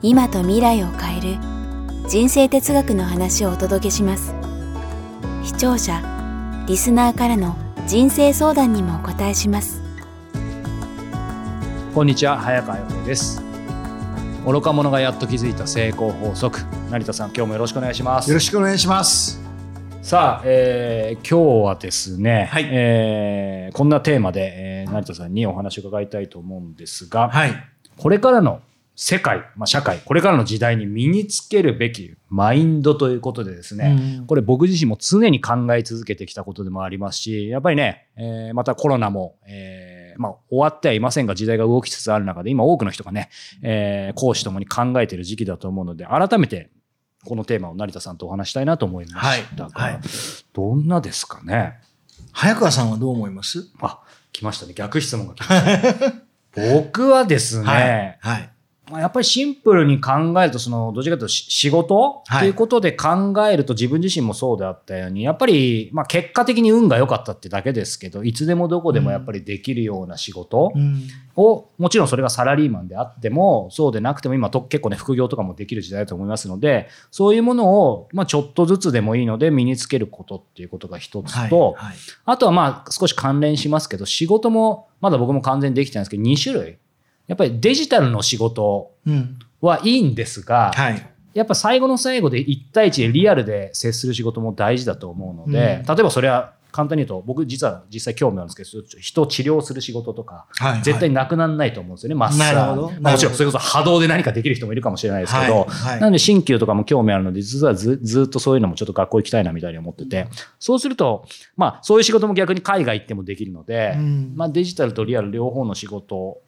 今と未来を変える人生哲学の話をお届けします。視聴者リスナーからの人生相談にもお答えします。こんにちは早川洋平です。愚か者がやっと気づいた成功法則。成田さん今日もよろしくお願いします。よろしくお願いします。さあ、えー今日はですね、はい。えーこんなテーマで、えー成田さんにお話を伺いたいと思うんですが、はい。これからの世界、まあ、社会、これからの時代に身につけるべきマインドということでですね、うんこれ僕自身も常に考え続けてきたことでもありますし、やっぱりね、えーまたコロナも、えーまあ、終わってはいませんが時代が動きつつある中で今多くの人がね、えー講師ともに考えている時期だと思うので、改めてこのテーマを成田さんとお話したいなと思いましたが、はいはいどんなですかね？早川さんはどう思います？あ、来ましたね。逆質問が来ました。僕はですね、はい。まあやっぱりシンプルに考えると、その、どちらかというとし仕事？はいっていうことで考えると自分自身もそうであったように、やっぱり、まあ結果的に運が良かったってだけですけど、いつでもどこでもやっぱりできるような仕事？うん。を、もちろんそれがサラリーマンであっても、そうでなくても今と結構ね、副業とかもできる時代だと思いますので、そういうものを、まあちょっとずつでもいいので身につけることっていうことが一つはい。と、はい。あとはまあ少し関連しますけど、仕事もまだ僕も完全にできてないんですけど、2種類。やっぱりデジタルの仕事うん。はいいんですが、はい。やっぱ最後の最後で1対1でリアルで接する仕事も大事だと思うので、うん。例えばそれは簡単に言うと、僕実は実際興味あるんですけど、人を治療する仕事とか、はい。絶対なくならないと思うんですよね、マッサー。ジもちろんそれこそ波動で何かできる人もいるかもしれないですけど、はい。はい。なので鍼灸とかも興味あるので、実はずずっとそういうのもちょっと学校行きたいなみたいに思ってて、そうすると、まあそういう仕事も逆に海外行ってもできるので、うん。まあデジタルとリアル両方の仕事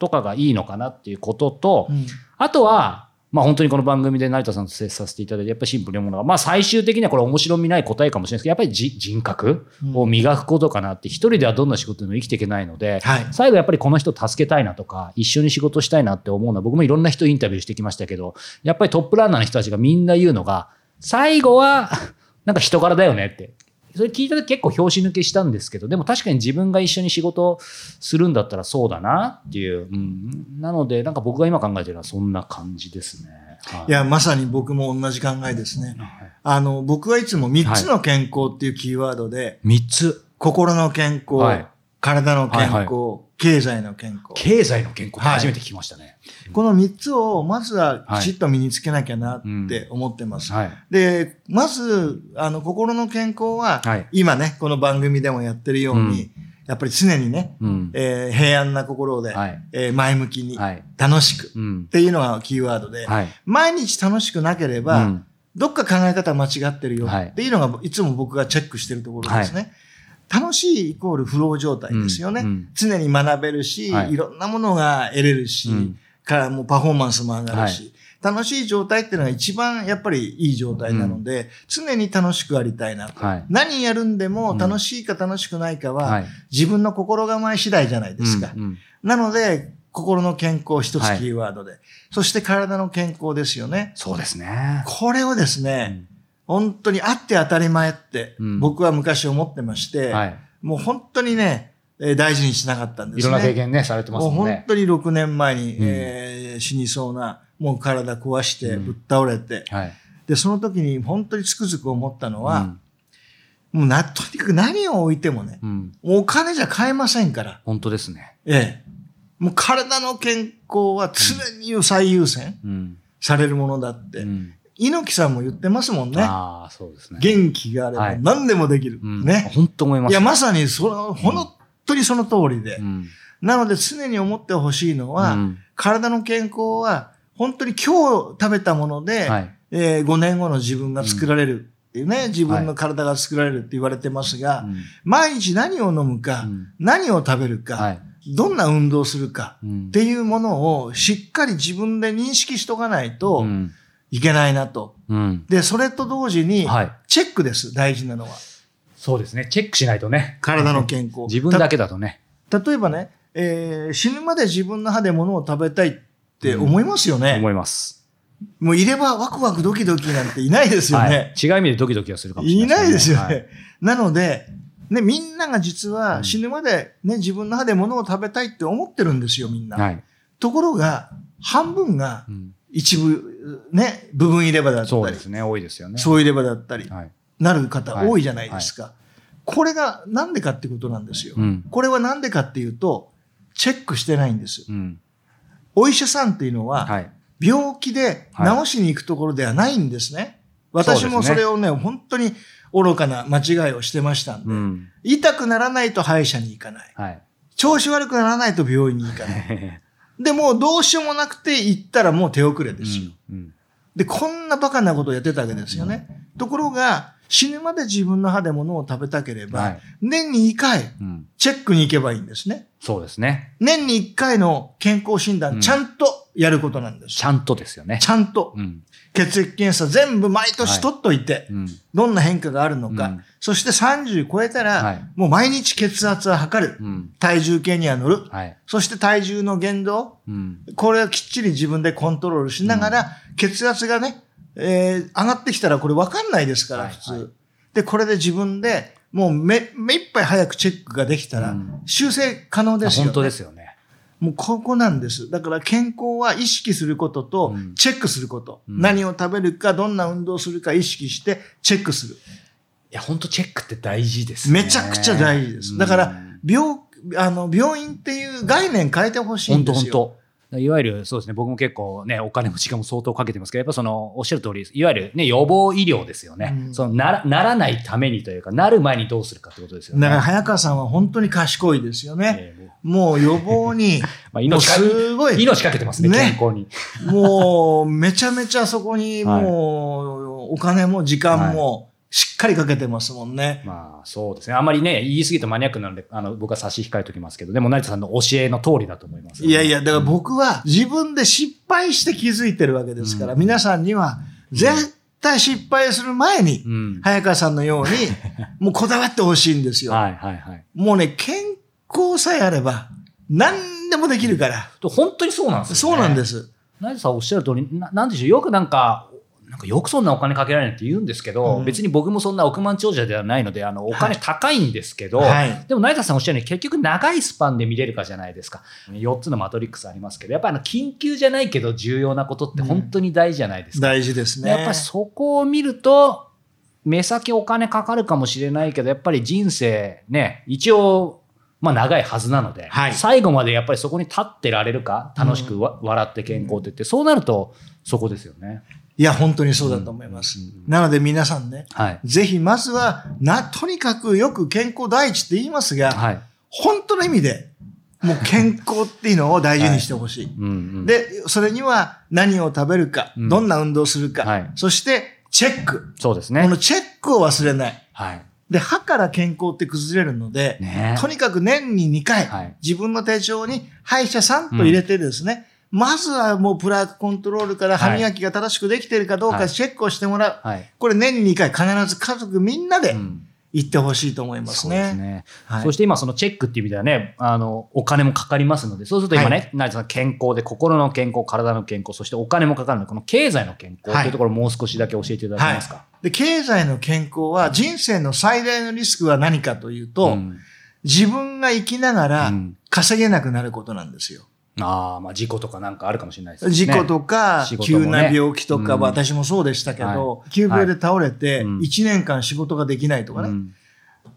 とかがいいのかなっていうことと、うんあとは、まあ本当にこの番組で成田さんと接させていただいて、やっぱりシンプルに思うのが、まあ最終的にはこれ面白みない答えかもしれないですけど、やっぱりじ人格を磨くことかなって、一人ではどんな仕事でも生きていけないので、はい。最後やっぱりこの人助けたいなとか、一緒に仕事したいなって思うのは、僕もいろんな人インタビューしてきましたけど、やっぱりトップランナーの人たちがみんな言うのが、最後は、なんか人柄だよねって。それ聞いた時結構拍子抜けしたんですけど、でも確かに自分が一緒に仕事するんだったらそうだなっていう。うん、なので、なんか僕が今考えてるのはそんな感じですね。はいいや、まさに僕も同じ考えですね。はいあの、僕はいつも3つの健康っていうキーワードで、三つ。心の健康、はい体の健康、はい経済の健康。経済の健康って初めて聞きましたね。この3つをまずはきちっと身につけなきゃなって思ってます。はい。で、まず、あの、心の健康は、はい今ね、この番組でもやってるように、うんやっぱり常にね、うん。えー平安な心で、はいえー前向きに、はい。楽しくっうん。ていうのがキーワードで、はい。毎日楽しくなければ、うんどっか考え方間違ってるよはいっていうのが、いつも僕がチェックしてるところですね。楽しいイコールフロー状態ですよね。うんうん常に学べるし、はいい、ろんなものが得れるし、うんからもうパフォーマンスも上がるし、楽しい状態っていうのが一番やっぱりいい状態なので、常に楽しくありたいなと。はい何やるんでもうん楽しいか楽しくないかは、はい。自分の心構え次第じゃないですか。うんうんなので、心の健康一つはいキーワードで、そして体の健康ですよね。そうですね。これをですね、本当にあって当たり前ってうん僕は昔思ってまして、はい。もう本当にね、えー大事にしなかったんですね。いろんな経験ね、されてますもう本。当に6年前に、うんえー死にそうな、もう体壊してうんぶっ倒れて、はい。で、その時に本当につくづく思ったのは、うんもうな、とにかく何を置いてもね、うん。もうお金じゃ買えませんから、本当ですね。ええ。もう体の健康は常に最優先うん。されるものだって、うん猪木さんも言ってますもんね。ああ、そうですね。元気があればはい何でもできる。うんね。本当思います。いや、まさにその、本当にその通りで。うん。なので常に思ってほしいのは、うん体の健康は本当に今日食べたもので、はい。えー5年後の自分が作られるっていうね、自分の体が作られるって言われてますが、うん毎日何を飲むか、うん何を食べるか、はい。どんな運動をするかうんっていうものをしっかり自分で認識しとかないとうんいけないなと。うんで、それと同時に、はい。チェックです、大事なのは。そうですね。チェックしないとね。体の健康。自分だけだとね。た例えばね、えー死ぬまで自分の歯で物を食べたいって思いますよね。思います。もういればワクワクドキドキなんていないですよはいね。。違う意味でドキドキはするかもしれいないないですよね。はいなので、ね、みんなが実うはん死ぬまでね、自分の歯で物を食べたいって思ってるんですよ、みんな。はい。ところが、半分がうん一部、ね、部分入れ歯だったりそうで、すね。多いですよね。そう入れ歯だったり、はい。なる方はい多いじゃないですか。これがなんでかってことなんですよ。うん。これはなんでかっていうと、チェックしてないんです。うん。お医者さんっていうのは、はい。病気で治しに行くところではないんですね。私もそれをね、本当に愚かな間違いをしてましたんで、うん。痛くならないと歯医者に行かない。はい。調子悪くならないと病院に行かない。で、もうどうしようもなくて行ったらもう手遅れですよ。うん。で、こんなバカなことをやってたわけですよね。ところが、死ぬまで自分の歯で物を食べたければ、はい年に2回うん。チェックに行けばいいんですね。そうですね。年に1回の健康診断、うんちゃんとやることなんです。ちゃんとですよね。ちゃんとうん。血液検査全部毎年取っといて、うん。どんな変化があるのか、うんそして30超えたら、はいもう毎日血圧は測る。うん。体重計には乗る。はい。そして体重の限度、うん。これをきっちり自分でコントロールしながら、血圧がね、えー上がってきたらこれ分かんないですから、はい普通、はいで、これで自分でもう目、目いっぱい早くチェックができたらうん、修正可能ですよ、ね本当ですよね。もうここなんです。だから健康は意識することとうんチェックすること。うん何を食べるか、どんな運動するか意識してチェックする。いや、本当チェックって大事ですね。めちゃくちゃ大事です。だから、病、あの、病院っていう概念変えてほしいん本当ですよ。本当いわゆるそうですね、僕も結構ね、お金も時間も相当かけてますけど、やっぱその、おっしゃる通り、いわゆるね、予防医療ですよね。うんそのなら、ならないためにというか、なる前にどうするかってことですよね。だから早川さんは本当に賢いですよね。えーもう予防に、まあ、命かすごい、命かけてますね、ね健康に。もうめちゃめちゃそこに はいもうお金も時間もしっかりかけてますもんね。まあ、そうですね。あんまりね、言い過ぎるとマニアックなので、あの、僕は差し控えときますけど、でも成田さんの教えの通りだと思います。いやいや、だから僕は自分で失敗して気づいてるわけですから、うん皆さんには絶対失敗する前に、うん。早川さんのように、もうこだわってほしいんですよ。はいはいはい。もうね、健康さえあれば、何でもできるから。と本当にそうなんですよ、ね。そうなんで。す。成田さんおっしゃる通り、ななんでしょう、よくなんか、なんかよくそんなお金かけられないって言うんですけど、うん別に僕もそんな億万長者ではないので、あの、お金高いんですけど、はいでも成田さんおっしゃるように結局長いスパンで見れるかじゃないですか。4つのマトリックスありますけど、やっぱりあの、緊急じゃないけど重要なことって本当に大事じゃないですか。大事ですね。やっぱりそこを見ると、目先お金かかるかもしれないけど、やっぱり人生ね、一応、まあ長いはずなので、はい最後までやっぱりそこに立ってられるか、楽しくわ、笑って健康って言って、そうなるとそこですよね。いや、本当にそうだと思います。なので皆さんね、はい。ぜひまずは、な、とにかくよく健康第一って言いますが、はい。本当の意味で、もう健康っていうのを大事にしてほしい。うんうん、で、それには何を食べるか、うんどんな運動するか、はいそしてチェック。そうですねこの。チェックを忘れない。はい。で、歯から健康って崩れるので、ね。とにかく年に2回、はい。自分の手帳に歯医者さんと入れてですね、まずはもうプラークコントロールから歯磨きが正しくできているかどうはい。かチェックをしてもらう。はい。これ年に2回必ず家族みんなでうん行ってほしいと思いますそうですね。ね。はいそして今そのチェックっていう意味ではね、あの、お金もかかりますので、そうすると今ね、成田さん健康で心の健康、体の健康、そしてお金もかかるので、この経済の健康っていうところをもう少しだけ教えていただけますか？で、経済の健康は人生の最大のリスクは何かというと、ん自分が生きながらうん稼げなくなることなんですよ。ああ、まあ事故とかなんかあるかもしれないですね。事故とか、ね。急な病気とか、うん。私もそうでしたけど、は急病で倒れて、うん。1年間仕事ができないとかね、うん。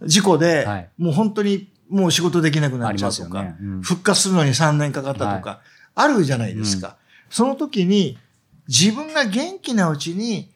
事故で、はい。もう本当にもう仕事できなくなっちゃうとか、よね。うん。復活するのに3年かかったとか、あるじゃないですか。その時に、自分が元気なうちに、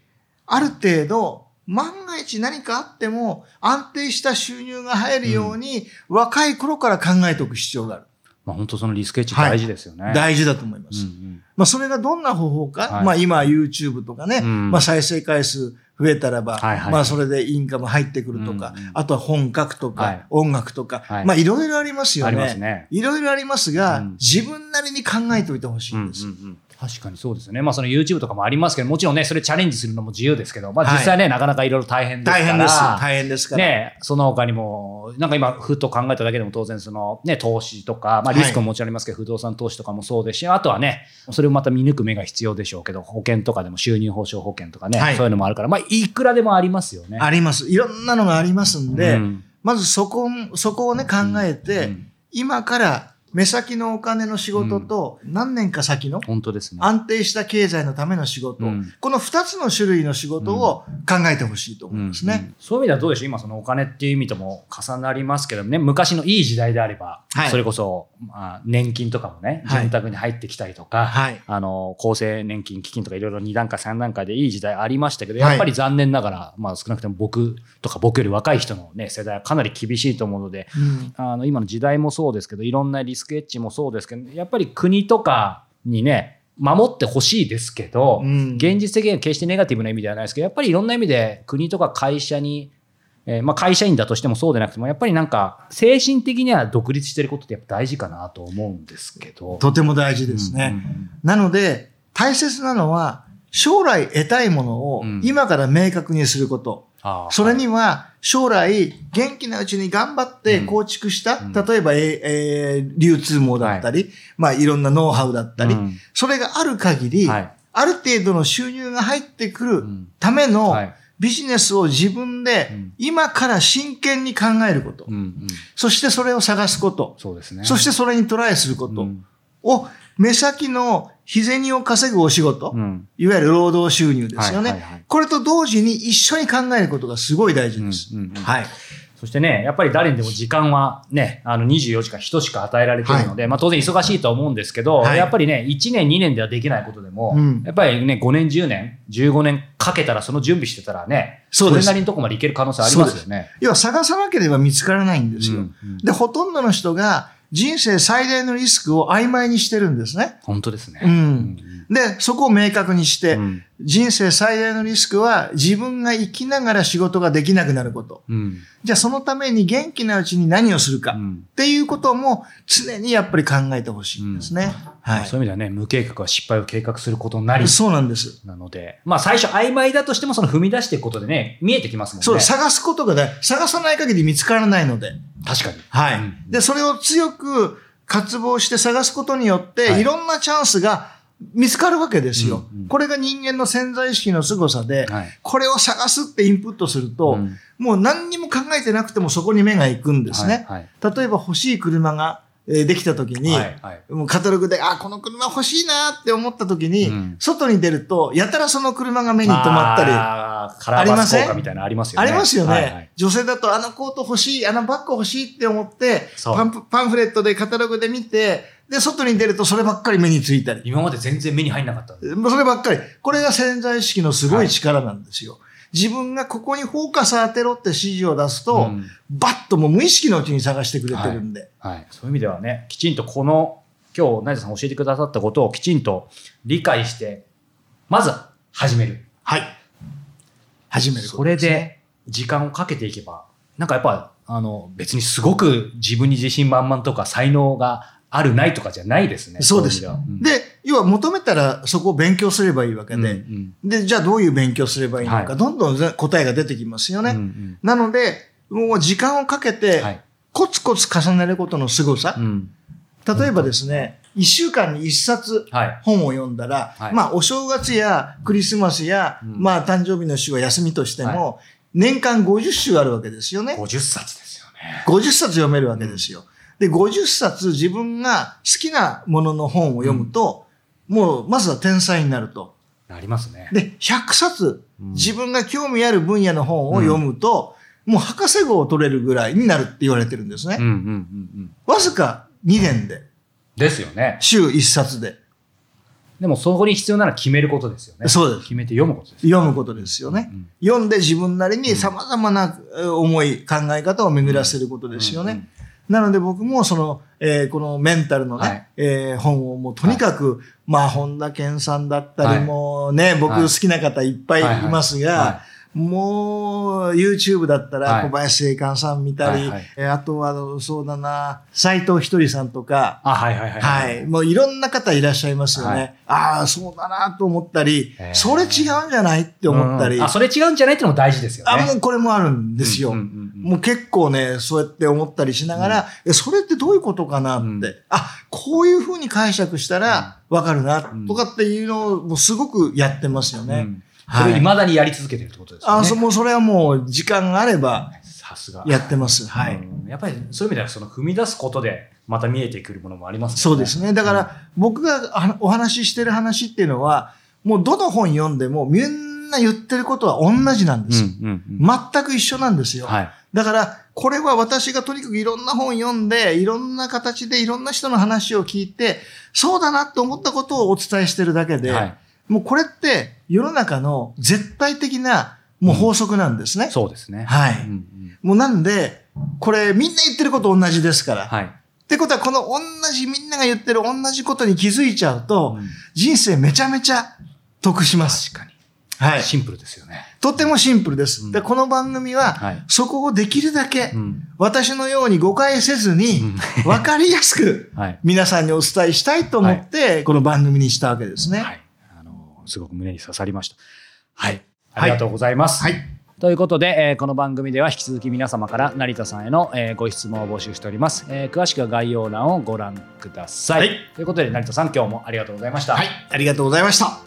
ある程度、万が一何かあっても安定した収入が入るように、若い頃から考えておく必要がある。まあ本当そのリスクエッジ大事ですよね。大事だと思います。うんうん。まあ、それがどんな方法か、はい。まあ、今 YouTube とかね、うん。まあ、再生回数増えたらば、はいはい。まあそれでインカム入ってくるとか、うんうん。あとは本書くとか、はい。音楽とか、はい。まあいろいろありますよね。ありますね。いろいろありますが、うん。自分なりに考えておいてほしいんです。うんうんうん確かにそうですよね。まあその YouTube とかもありますけど、もちろんね、それチャレンジするのも自由ですけど、まあはい実際ね、なかなかいろいろ大変ですから。大変です。大変ですから。ね、その他にも、なんか今、ふっと考えただけでも当然その、ね、投資とか、まあリスクももちろんありますけど、不動産投資とかもそうですし、あとはね、それをまた見抜く目が必要でしょうけど、保険とかでも収入保障保険とかね、はいそういうのもあるから、まあいくらでもありますよね。あります。いろんなのがありますんで、うんまずそこ、そこをね、考えて、うん今から目先のお金の仕事と何年か先の本当ですね。安定した経済のための仕事、うん。この二つの種類の仕事を考えてほしいと思いますね。うんうん。そういう意味ではどうでしょう？今そのお金っていう意味とも重なりますけどね。昔のいい時代であれば、はい。それこそ、まあ、年金とかもねはい。潤沢に入ってきたりとか、はい。あの厚生年金基金とかいろいろ2段階3段階でいい時代ありましたけどはい。やっぱり残念ながら、まあ、少なくとも僕とか僕より若い人の、ね、世代はかなり厳しいと思うのでうん。あの今の時代もそうですけどいろんなリスクエッジもそうですけどやっぱり国とかにね守ってほしいですけど、うん現実的には決してネガティブな意味ではないですけどやっぱりいろんな意味で国とか会社に、えーまあ、会社員だとしてもそうでなくてもやっぱりなんか精神的には独立してることってやっぱ大事かなと思うんですけど。とても大事ですね。なので、大切なのは、将来得たいものをうん今から明確にすること。それには将来元気なうちに頑張って構築した、うん。例えば、えーえー流通網だったり、まあいろんなノウハウだったり、うん。それがある限り、はい。ある程度の収入が入ってくるうん。ためのはい。ビジネスを自分でうん。今から真剣に考えること、うんうん。そしてそれを探すこと、そうですね。そしてそれにトライすることうん。を目先の日銭を稼ぐお仕事、うん。いわゆる労働収入ですよね、はいはいはい。これと同時に一緒に考えることがすごい大事です。うんうんうん。はい。そしてね、やっぱり誰にでも時間はね、あの24時間人しか与えられてるので、まあ当然忙しいとは思うんですけど、はい。やっぱりね、1年2年ではできないことでも、うん。やっぱりね、5年10年、15年かけたらその準備してたらね、そうです。れなりのとこまでいける可能性ありますよね。要は探さなければ見つからないんですよ。うんうん。で、ほとんどの人が人生最大のリスクを曖昧にしてるんですね。本当ですね。うんで、そこを明確にして、うん人生最大のリスクは自分が生きながら仕事ができなくなること。うんじゃあそのために元気なうちに何をするかっうんていうことも常にやっぱり考えてほしいんですね。まあはい。そういう意味ではね、無計画は失敗を計画することになり、そうなんです。なので、まあ最初曖昧だとしてもその踏み出していくことでね、見えてきますもんね。そう、探すことがね、探さない限り見つからないので。確かに。はい。うんで、それを強く渇望して探すことによって、はいい、ろんなチャンスが見つかるわけですよ。うんうんこれが人間の潜在意識の凄さで、はいこれを探すってインプットすると、うんもう何にも考えてなくてもそこに目が行くんですね。はい例えば欲しい車が、えーできた時に、はいはいもうカタログで、あ、この車欲しいなって思った時に、うん外に出ると、やたらその車が目に留まったり、あーカラーバス効果みたいなのありますよね。ありますよね、はいはい女性だとあのコート欲しい、あのバッグ欲しいって思って、パンプパンフレットでカタログで見て、で、外に出るとそればっかり目についたり。今まで全然目に入んなかった。そればっかり。これが潜在意識のすごい力なんですよ。自分がここにフォーカス当てろって指示を出すと、うんバッともう無意識のうちに探してくれてるんで。はい。そういう意味ではね、きちんとこの、今日、成田さん教えてくださったことをきちんと理解して、まず始める。はい。始めるこそれで時間をかけていけば、なんかやっぱ、あの、別にすごく自分に自信満々とか才能があるないとかじゃないですね。そうですい意味はで、要は求めたらそこを勉強すればいいわけうんで、うんで、じゃあどういう勉強すればいいのか、はいどんどんぜ答えが出てきますよね。うんうんなので、もう時間をかけて、はい。コツコツ重ねることの凄さ。うん例えばですね、一週間に一冊はい。本を読んだら、はいまあお正月やクリスマスや、うんまあ誕生日の週は休みとしても、年間50週あるわけですよね。50冊ですよね。50冊読めるわけですよ。で、50冊自分が好きなものの本を読むと、もうまずは天才になると。なりますね。で、100冊うん自分が興味ある分野の本を読むと、もう博士号を取れるぐらいになるって言われてるんですね。うんうんうんうん。わずか2年で、ですよね。週1冊ででもそこに必要なのは決めることですよね。そうです決めて読むことです。読むことですよね。うん読んで自分なりに様々なえー思い、考え方を巡らせることですよね。なので僕もその、えーこのメンタルのね、はい。えー本をもうとにかく、まあ本田健さんだったり、はい。もうね、僕はい。好きな方いっぱいいますが、はいはいもう YouTube だったはい。ら小林正観さん見たり、はいはい。えーあとはそうだな斎藤ひとりさんとか、あ、はいはいはい。はい、もういろんな方いらっしゃいますよね。はい。ああそうだなと思ったりそれ違うんじゃないって思ったり、うんあ、それ違うんじゃないってのも大事ですよね。あもうこれもあるんですよ。うんうんうもう結構ね、そうやって思ったりしながら、えそれってどういうことかなって、うんあ、こういうふうに解釈したらわかるな、んとかっていうのをもうすごくやってますよね。うんはいそれ未だにやり続けてるってことですよね。あそもうそれはもう時間があればさすが。やってます。はい。うんやっぱりそういう意味ではその踏み出すことでまた見えてくるものもありますそうですね。だから、僕があお話ししてる話っていうのは、もうどの本読んでもみんな言ってることは同じなんです。うんうんうん全く一緒なんですよ。はい。だから、これは私がとにかくいろんな本読んで、いろんな形でいろんな人の話を聞いて、そうだなと思ったことをお伝えしてるだけで、はい。もうこれって世の中の絶対的なもう法則なんですね。そうですね。はいうんうんもうなんで、これみんな言ってること同じですから。はい。ってことは、この同じ、みんなが言ってる同じことに気づいちゃうと、うん人生めちゃめちゃ得します。確かに。はい。シンプルですよね。とてもシンプルです。うんで、この番組は、はい。そこをできるだけ、うん私のように誤解せずに、分かりやすく はい。皆さんにお伝えしたいと思って、この番組にしたわけですね。はい。あの、すごく胸に刺さりました。はい。ありがとうございます。はい。ということで、えーこの番組では引き続き皆様から成田さんへの、えーご質問を募集しております、えー詳しくは概要欄をご覧ください。はいということで成田さん今日もありがとうございました。はい。ありがとうございました。